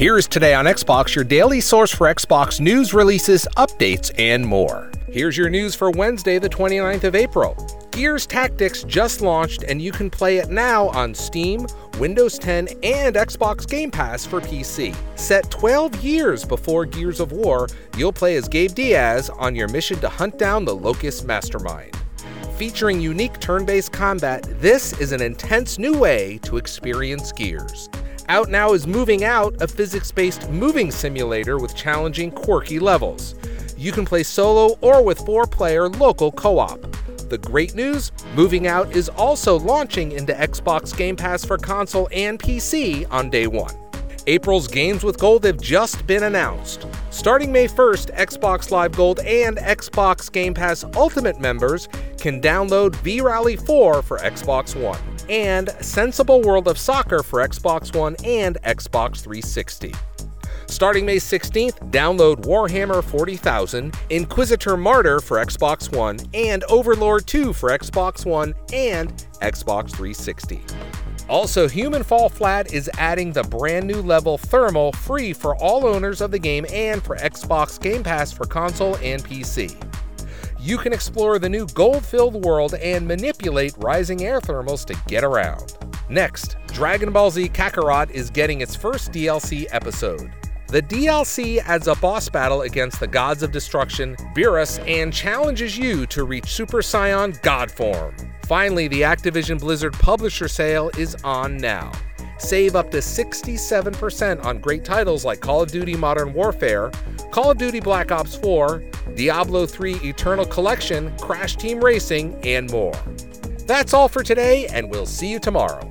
Here's Today on Xbox, your daily source for Xbox news, releases, updates, and more. Here's your news for Wednesday, the 29th of April. Gears Tactics just launched, and you can play it now on Steam, Windows 10, and Xbox Game Pass for PC. Set 12 years before Gears of War, you'll play as Gabe Diaz on your mission to hunt down the Locust Mastermind. Featuring unique turn based combat, this is an intense new way to experience Gears. Out now is Moving Out, a physics based moving simulator with challenging, quirky levels. You can play solo or with four player local co op. The great news Moving Out is also launching into Xbox Game Pass for console and PC on day one. April's games with gold have just been announced. Starting May 1st, Xbox Live Gold and Xbox Game Pass Ultimate members can download V Rally 4 for Xbox One and Sensible World of Soccer for Xbox One and Xbox 360. Starting May 16th, download Warhammer 40,000, Inquisitor Martyr for Xbox One, and Overlord 2 for Xbox One and Xbox 360. Also, Human Fall Flat is adding the brand new level Thermal free for all owners of the game and for Xbox Game Pass for console and PC you can explore the new gold filled world and manipulate rising air thermals to get around. Next, Dragon Ball Z Kakarot is getting its first DLC episode. The DLC adds a boss battle against the gods of destruction, Beerus, and challenges you to reach Super Saiyan God form. Finally, the Activision Blizzard publisher sale is on now. Save up to 67% on great titles like Call of Duty Modern Warfare, Call of Duty Black Ops 4, Diablo 3 Eternal Collection, Crash Team Racing, and more. That's all for today, and we'll see you tomorrow.